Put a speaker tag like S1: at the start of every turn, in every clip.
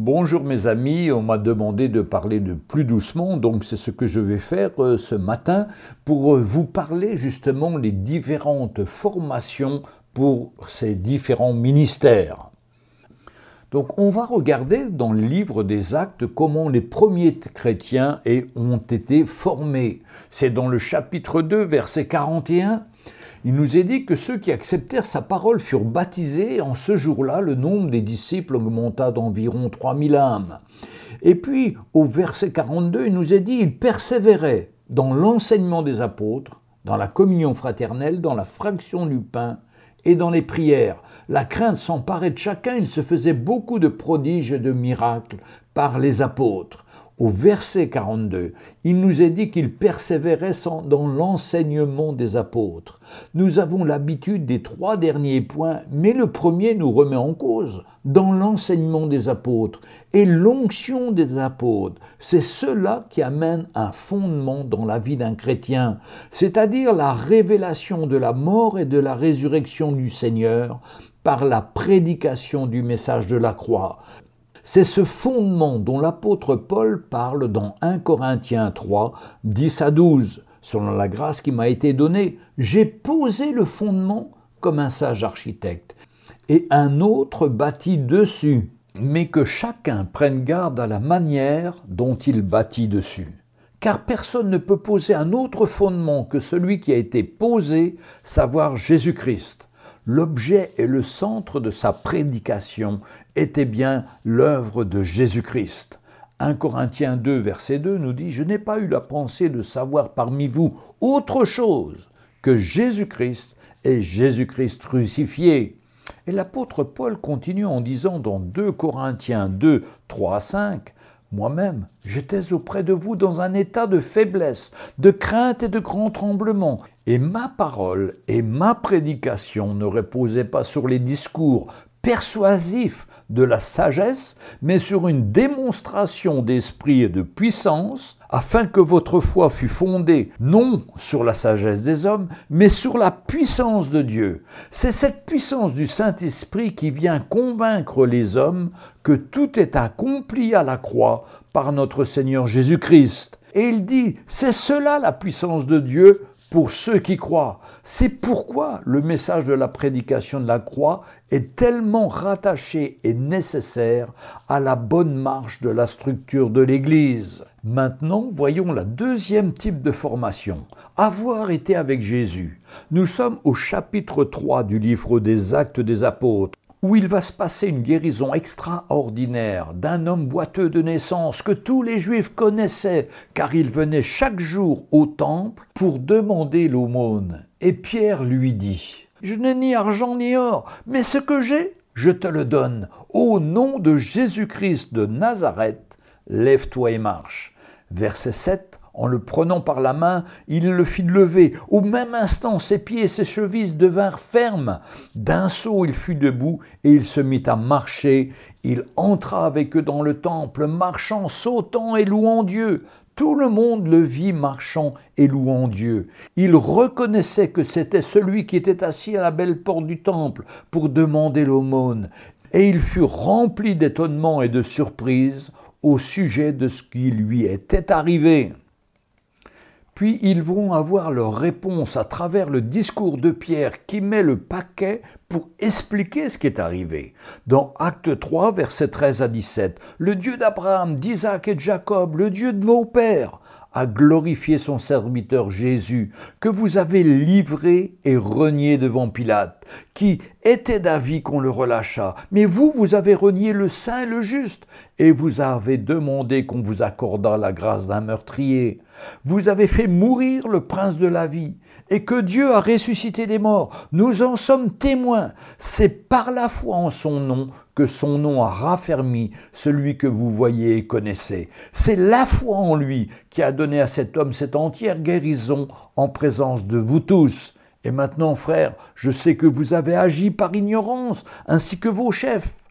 S1: Bonjour mes amis, on m'a demandé de parler de plus doucement, donc c'est ce que je vais faire euh, ce matin pour euh, vous parler justement des différentes formations pour ces différents ministères. Donc on va regarder dans le livre des actes comment les premiers chrétiens ont été formés. C'est dans le chapitre 2, verset 41 il nous est dit que ceux qui acceptèrent sa parole furent baptisés. En ce jour-là, le nombre des disciples augmenta d'environ 3000 âmes. Et puis, au verset 42, il nous est dit, ils persévéraient dans l'enseignement des apôtres, dans la communion fraternelle, dans la fraction du pain et dans les prières. La crainte s'emparait de chacun, il se faisait beaucoup de prodiges et de miracles par les apôtres au verset 42, il nous est dit qu'il persévérait dans l'enseignement des apôtres. Nous avons l'habitude des trois derniers points, mais le premier nous remet en cause dans l'enseignement des apôtres et l'onction des apôtres. C'est cela qui amène un fondement dans la vie d'un chrétien, c'est-à-dire la révélation de la mort et de la résurrection du Seigneur par la prédication du message de la croix. C'est ce fondement dont l'apôtre Paul parle dans 1 Corinthiens 3, 10 à 12. Selon la grâce qui m'a été donnée, j'ai posé le fondement comme un sage architecte, et un autre bâtit dessus, mais que chacun prenne garde à la manière dont il bâtit dessus. Car personne ne peut poser un autre fondement que celui qui a été posé, savoir Jésus-Christ l'objet et le centre de sa prédication était bien l'œuvre de Jésus-Christ. 1 Corinthiens 2, verset 2 nous dit, Je n'ai pas eu la pensée de savoir parmi vous autre chose que Jésus-Christ et Jésus-Christ crucifié. Et l'apôtre Paul continue en disant dans 2 Corinthiens 2, 3 à 5, moi-même, j'étais auprès de vous dans un état de faiblesse, de crainte et de grand tremblement, et ma parole et ma prédication ne reposaient pas sur les discours persuasif de la sagesse, mais sur une démonstration d'esprit et de puissance, afin que votre foi fût fondée non sur la sagesse des hommes, mais sur la puissance de Dieu. C'est cette puissance du Saint-Esprit qui vient convaincre les hommes que tout est accompli à la croix par notre Seigneur Jésus-Christ. Et il dit, c'est cela la puissance de Dieu pour ceux qui croient. C'est pourquoi le message de la prédication de la croix est tellement rattaché et nécessaire à la bonne marche de la structure de l'Église. Maintenant, voyons la deuxième type de formation, avoir été avec Jésus. Nous sommes au chapitre 3 du livre des actes des apôtres où il va se passer une guérison extraordinaire d'un homme boiteux de naissance que tous les Juifs connaissaient, car il venait chaque jour au temple pour demander l'aumône. Et Pierre lui dit, Je n'ai ni argent ni or, mais ce que j'ai, je te le donne. Au nom de Jésus-Christ de Nazareth, lève-toi et marche. Verset 7 en le prenant par la main, il le fit lever. Au même instant, ses pieds et ses chevilles devinrent fermes. D'un saut, il fut debout et il se mit à marcher. Il entra avec eux dans le temple, marchant, sautant et louant Dieu. Tout le monde le vit marchant et louant Dieu. Il reconnaissait que c'était celui qui était assis à la belle porte du temple pour demander l'aumône. Et il fut rempli d'étonnement et de surprise au sujet de ce qui lui était arrivé. Puis ils vont avoir leur réponse à travers le discours de Pierre qui met le paquet pour expliquer ce qui est arrivé. Dans Acte 3, versets 13 à 17, le Dieu d'Abraham, d'Isaac et de Jacob, le Dieu de vos pères, a glorifié son serviteur Jésus, que vous avez livré et renié devant Pilate, qui était d'avis qu'on le relâchât. Mais vous, vous avez renié le saint et le juste, et vous avez demandé qu'on vous accordât la grâce d'un meurtrier. Vous avez fait mourir le prince de la vie, et que Dieu a ressuscité des morts. Nous en sommes témoins. C'est par la foi en son nom que son nom a raffermi celui que vous voyez et connaissez. C'est la foi en lui qui a donné à cet homme cette entière guérison en présence de vous tous. Et maintenant, frères, je sais que vous avez agi par ignorance, ainsi que vos chefs.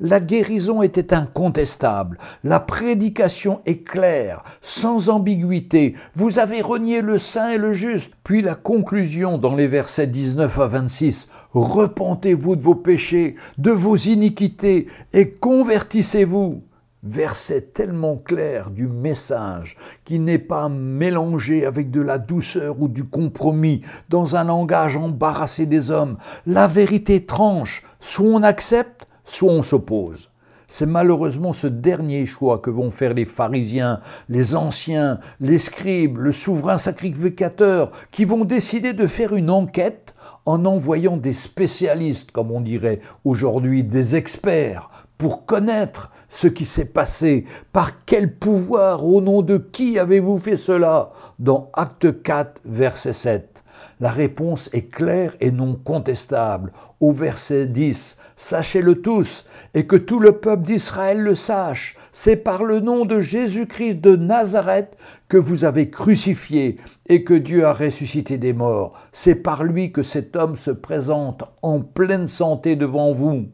S1: La guérison était incontestable. La prédication est claire, sans ambiguïté. Vous avez renié le saint et le juste. Puis la conclusion dans les versets 19 à 26. Repentez-vous de vos péchés, de vos iniquités, et convertissez-vous verset tellement clair du message qui n'est pas mélangé avec de la douceur ou du compromis dans un langage embarrassé des hommes. La vérité tranche, soit on accepte, soit on s'oppose. C'est malheureusement ce dernier choix que vont faire les pharisiens, les anciens, les scribes, le souverain sacrificateur, qui vont décider de faire une enquête en envoyant des spécialistes, comme on dirait aujourd'hui, des experts, pour connaître ce qui s'est passé. Par quel pouvoir, au nom de qui avez-vous fait cela? Dans Acte 4, verset 7. La réponse est claire et non contestable. Au verset 10, Sachez-le tous, et que tout le peuple d'Israël le sache, c'est par le nom de Jésus-Christ de Nazareth que vous avez crucifié et que Dieu a ressuscité des morts. C'est par lui que cet homme se présente en pleine santé devant vous.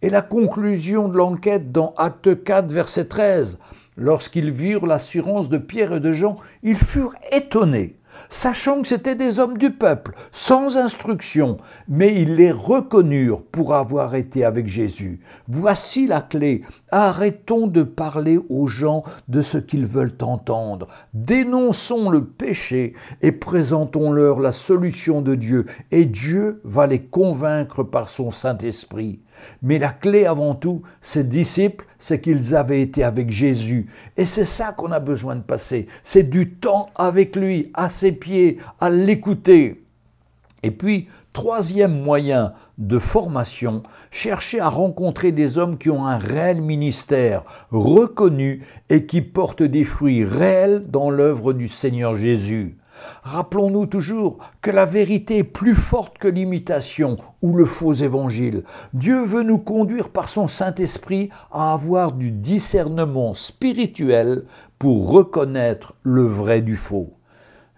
S1: Et la conclusion de l'enquête dans Acte 4, verset 13. Lorsqu'ils virent l'assurance de Pierre et de Jean, ils furent étonnés sachant que c'étaient des hommes du peuple, sans instruction, mais ils les reconnurent pour avoir été avec Jésus. Voici la clé. Arrêtons de parler aux gens de ce qu'ils veulent entendre. Dénonçons le péché et présentons-leur la solution de Dieu, et Dieu va les convaincre par son Saint-Esprit. Mais la clé avant tout, ces disciples, c'est qu'ils avaient été avec Jésus. Et c'est ça qu'on a besoin de passer. C'est du temps avec lui, à ses pieds, à l'écouter. Et puis, troisième moyen de formation, chercher à rencontrer des hommes qui ont un réel ministère reconnu et qui portent des fruits réels dans l'œuvre du Seigneur Jésus. Rappelons-nous toujours que la vérité est plus forte que l'imitation ou le faux évangile. Dieu veut nous conduire par son Saint-Esprit à avoir du discernement spirituel pour reconnaître le vrai du faux.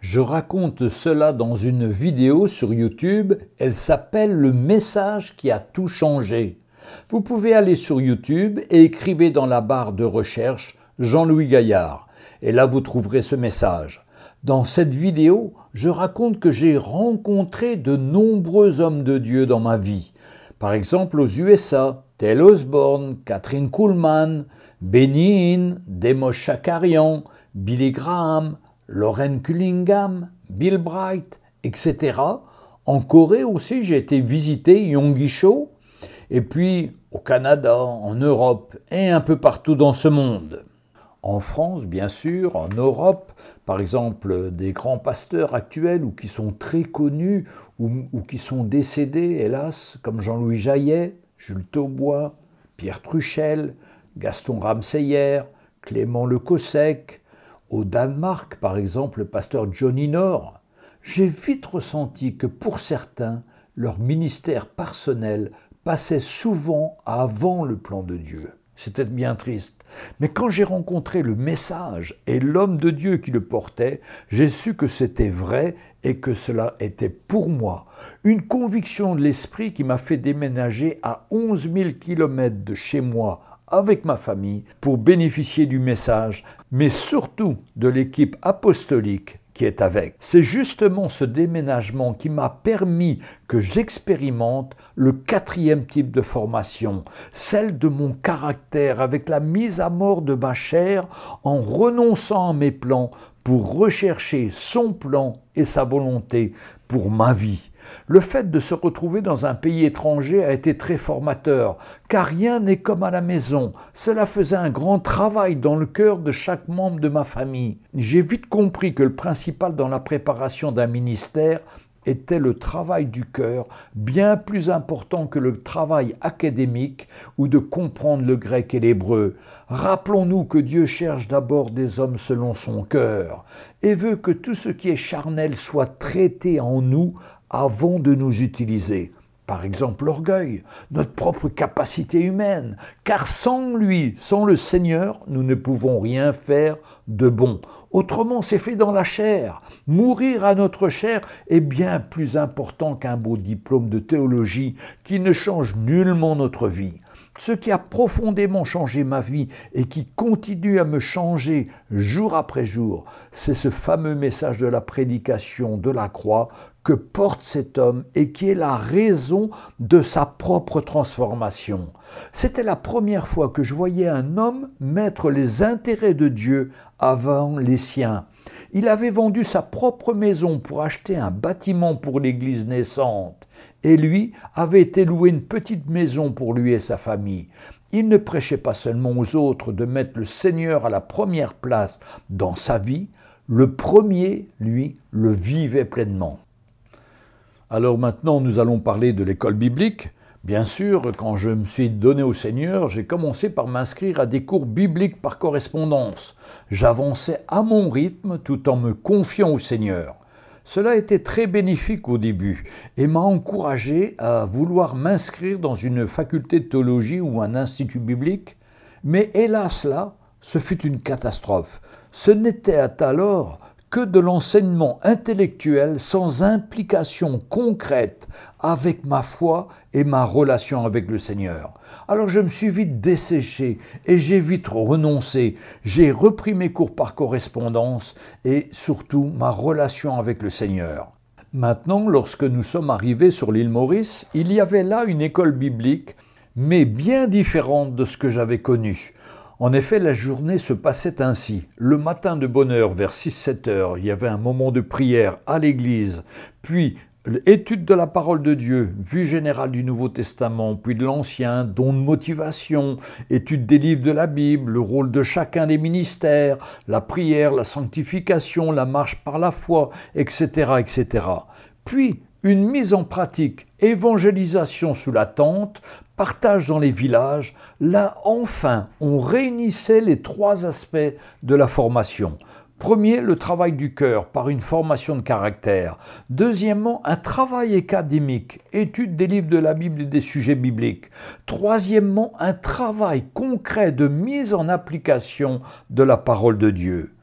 S1: Je raconte cela dans une vidéo sur YouTube, elle s'appelle Le message qui a tout changé. Vous pouvez aller sur YouTube et écrivez dans la barre de recherche Jean-Louis Gaillard, et là vous trouverez ce message. Dans cette vidéo, je raconte que j'ai rencontré de nombreux hommes de Dieu dans ma vie. Par exemple aux USA, Tel Osborne, Catherine Kuhlman, Benny Hinn, Demos Shakarian, Billy Graham, Lauren Cullingham, Bill Bright, etc. En Corée aussi, j'ai été visiter Yonggi Cho, et puis au Canada, en Europe et un peu partout dans ce monde en France, bien sûr, en Europe, par exemple, des grands pasteurs actuels ou qui sont très connus ou, qui sont décédés, hélas, comme Jean-Louis Jaillet, Jules Taubois, Pierre Truchel, Gaston Ramseyer, Clément Le Cossec. Au Danemark, par exemple, le pasteur Johnny Nord. J'ai vite ressenti que pour certains, leur ministère personnel passait souvent avant le plan de Dieu. C'était bien triste. Mais quand j'ai rencontré le message et l'homme de Dieu qui le portait, j'ai su que c'était vrai et que cela était pour moi. Une conviction de l'esprit qui m'a fait déménager à 11 000 kilomètres de chez moi avec ma famille pour bénéficier du message, mais surtout de l'équipe apostolique qui est avec. C'est justement ce déménagement qui m'a permis que j'expérimente le quatrième type de formation, celle de mon caractère avec la mise à mort de ma chair en renonçant à mes plans pour rechercher son plan et sa volonté pour ma vie. Le fait de se retrouver dans un pays étranger a été très formateur, car rien n'est comme à la maison. Cela faisait un grand travail dans le cœur de chaque membre de ma famille. J'ai vite compris que le principal dans la préparation d'un ministère était le travail du cœur, bien plus important que le travail académique ou de comprendre le grec et l'hébreu. Rappelons-nous que Dieu cherche d'abord des hommes selon son cœur et veut que tout ce qui est charnel soit traité en nous avant de nous utiliser. Par exemple, l'orgueil, notre propre capacité humaine, car sans lui, sans le Seigneur, nous ne pouvons rien faire de bon. Autrement, c'est fait dans la chair. Mourir à notre chair est bien plus important qu'un beau diplôme de théologie qui ne change nullement notre vie. Ce qui a profondément changé ma vie et qui continue à me changer jour après jour, c'est ce fameux message de la prédication de la croix que porte cet homme et qui est la raison de sa propre transformation. C'était la première fois que je voyais un homme mettre les intérêts de Dieu avant les siens. Il avait vendu sa propre maison pour acheter un bâtiment pour l'église naissante, et lui avait été louer une petite maison pour lui et sa famille. Il ne prêchait pas seulement aux autres de mettre le Seigneur à la première place dans sa vie, le premier, lui, le vivait pleinement. Alors maintenant, nous allons parler de l'école biblique. Bien sûr, quand je me suis donné au Seigneur, j'ai commencé par m'inscrire à des cours bibliques par correspondance. J'avançais à mon rythme tout en me confiant au Seigneur. Cela a été très bénéfique au début et m'a encouragé à vouloir m'inscrire dans une faculté de théologie ou un institut biblique, mais hélas là, ce fut une catastrophe. Ce n'était alors que de l'enseignement intellectuel sans implication concrète avec ma foi et ma relation avec le Seigneur. Alors je me suis vite desséché et j'ai vite renoncé. J'ai repris mes cours par correspondance et surtout ma relation avec le Seigneur. Maintenant, lorsque nous sommes arrivés sur l'île Maurice, il y avait là une école biblique, mais bien différente de ce que j'avais connu. En effet, la journée se passait ainsi. Le matin de bonne heure, vers 6-7 heures, il y avait un moment de prière à l'église, puis étude de la parole de Dieu, vue générale du Nouveau Testament, puis de l'Ancien, don de motivation, étude des livres de la Bible, le rôle de chacun des ministères, la prière, la sanctification, la marche par la foi, etc., etc. Puis, une mise en pratique, évangélisation sous la tente, partage dans les villages, là enfin on réunissait les trois aspects de la formation. Premier, le travail du cœur par une formation de caractère. Deuxièmement, un travail académique, étude des livres de la Bible et des sujets bibliques. Troisièmement, un travail concret de mise en application de la parole de Dieu.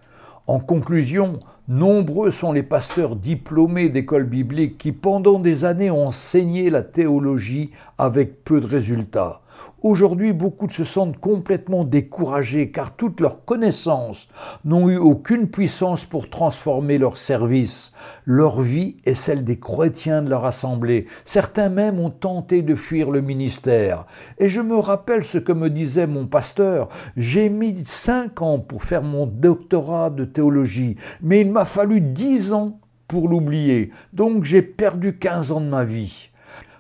S1: En conclusion, Nombreux sont les pasteurs diplômés d'écoles bibliques qui pendant des années ont enseigné la théologie avec peu de résultats. Aujourd'hui, beaucoup se sentent complètement découragés car toutes leurs connaissances n'ont eu aucune puissance pour transformer leur service. Leur vie est celle des chrétiens de leur assemblée. Certains même ont tenté de fuir le ministère. Et je me rappelle ce que me disait mon pasteur. J'ai mis cinq ans pour faire mon doctorat de théologie, mais il m'a fallu dix ans pour l'oublier. Donc j'ai perdu quinze ans de ma vie.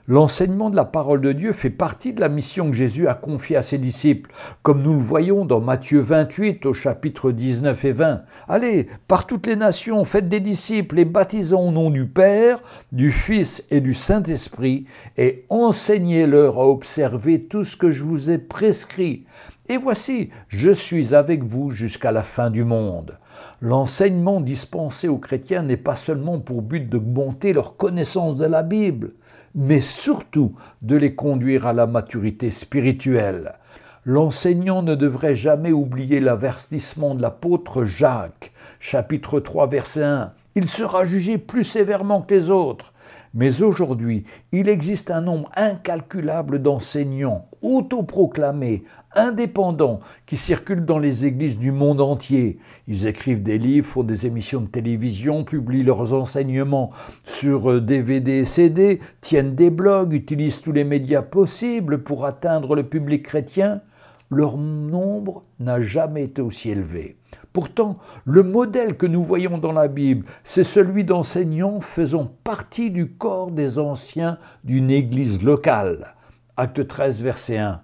S1: L'enseignement de la parole de Dieu fait partie de la mission que Jésus a confiée à ses disciples, comme nous le voyons dans Matthieu 28 au chapitre 19 et 20. Allez, par toutes les nations, faites des disciples et baptisons au nom du Père, du Fils et du Saint-Esprit, et enseignez-leur à observer tout ce que je vous ai prescrit. Et voici, je suis avec vous jusqu'à la fin du monde. L'enseignement dispensé aux chrétiens n'est pas seulement pour but d'augmenter leur connaissance de la Bible, mais surtout de les conduire à la maturité spirituelle. L'enseignant ne devrait jamais oublier l'avertissement de l'apôtre Jacques, chapitre 3, verset 1. Il sera jugé plus sévèrement que les autres. Mais aujourd'hui, il existe un nombre incalculable d'enseignants autoproclamés, indépendants, qui circulent dans les églises du monde entier. Ils écrivent des livres, font des émissions de télévision, publient leurs enseignements sur DVD et CD, tiennent des blogs, utilisent tous les médias possibles pour atteindre le public chrétien. Leur nombre n'a jamais été aussi élevé. Pourtant, le modèle que nous voyons dans la Bible, c'est celui d'enseignants faisant partie du corps des anciens d'une église locale. Acte 13, verset 1.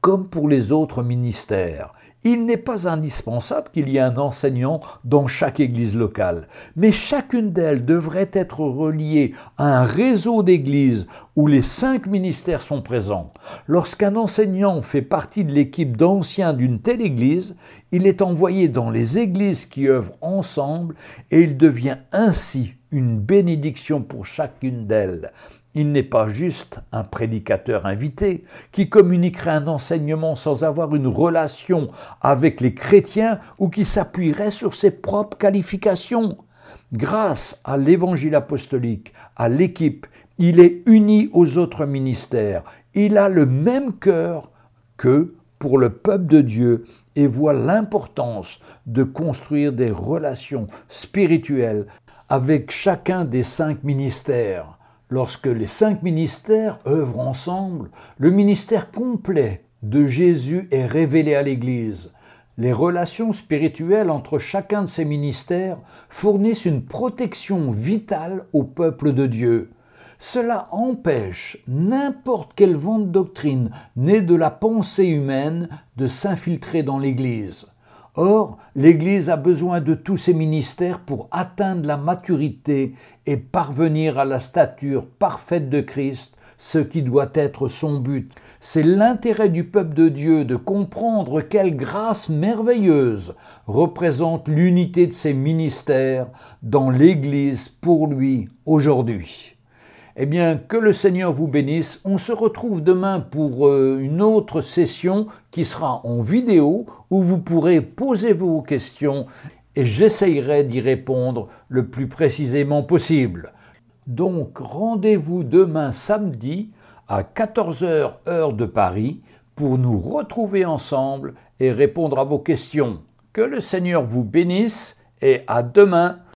S1: Comme pour les autres ministères, il n'est pas indispensable qu'il y ait un enseignant dans chaque église locale, mais chacune d'elles devrait être reliée à un réseau d'églises où les cinq ministères sont présents. Lorsqu'un enseignant fait partie de l'équipe d'anciens d'une telle église, il est envoyé dans les églises qui œuvrent ensemble et il devient ainsi une bénédiction pour chacune d'elles. Il n'est pas juste un prédicateur invité qui communiquerait un enseignement sans avoir une relation avec les chrétiens ou qui s'appuierait sur ses propres qualifications. Grâce à l'évangile apostolique, à l'équipe, il est uni aux autres ministères. Il a le même cœur que pour le peuple de Dieu et voit l'importance de construire des relations spirituelles avec chacun des cinq ministères. Lorsque les cinq ministères œuvrent ensemble, le ministère complet de Jésus est révélé à l'Église. Les relations spirituelles entre chacun de ces ministères fournissent une protection vitale au peuple de Dieu. Cela empêche n'importe quel vent de doctrine né de la pensée humaine de s'infiltrer dans l'Église. Or, l'Église a besoin de tous ces ministères pour atteindre la maturité et parvenir à la stature parfaite de Christ, ce qui doit être son but. C'est l'intérêt du peuple de Dieu de comprendre quelle grâce merveilleuse représente l'unité de ses ministères dans l'Église pour lui aujourd'hui. Eh bien, que le Seigneur vous bénisse. On se retrouve demain pour euh, une autre session qui sera en vidéo où vous pourrez poser vos questions et j'essayerai d'y répondre le plus précisément possible. Donc, rendez-vous demain samedi à 14h heure de Paris pour nous retrouver ensemble et répondre à vos questions. Que le Seigneur vous bénisse et à demain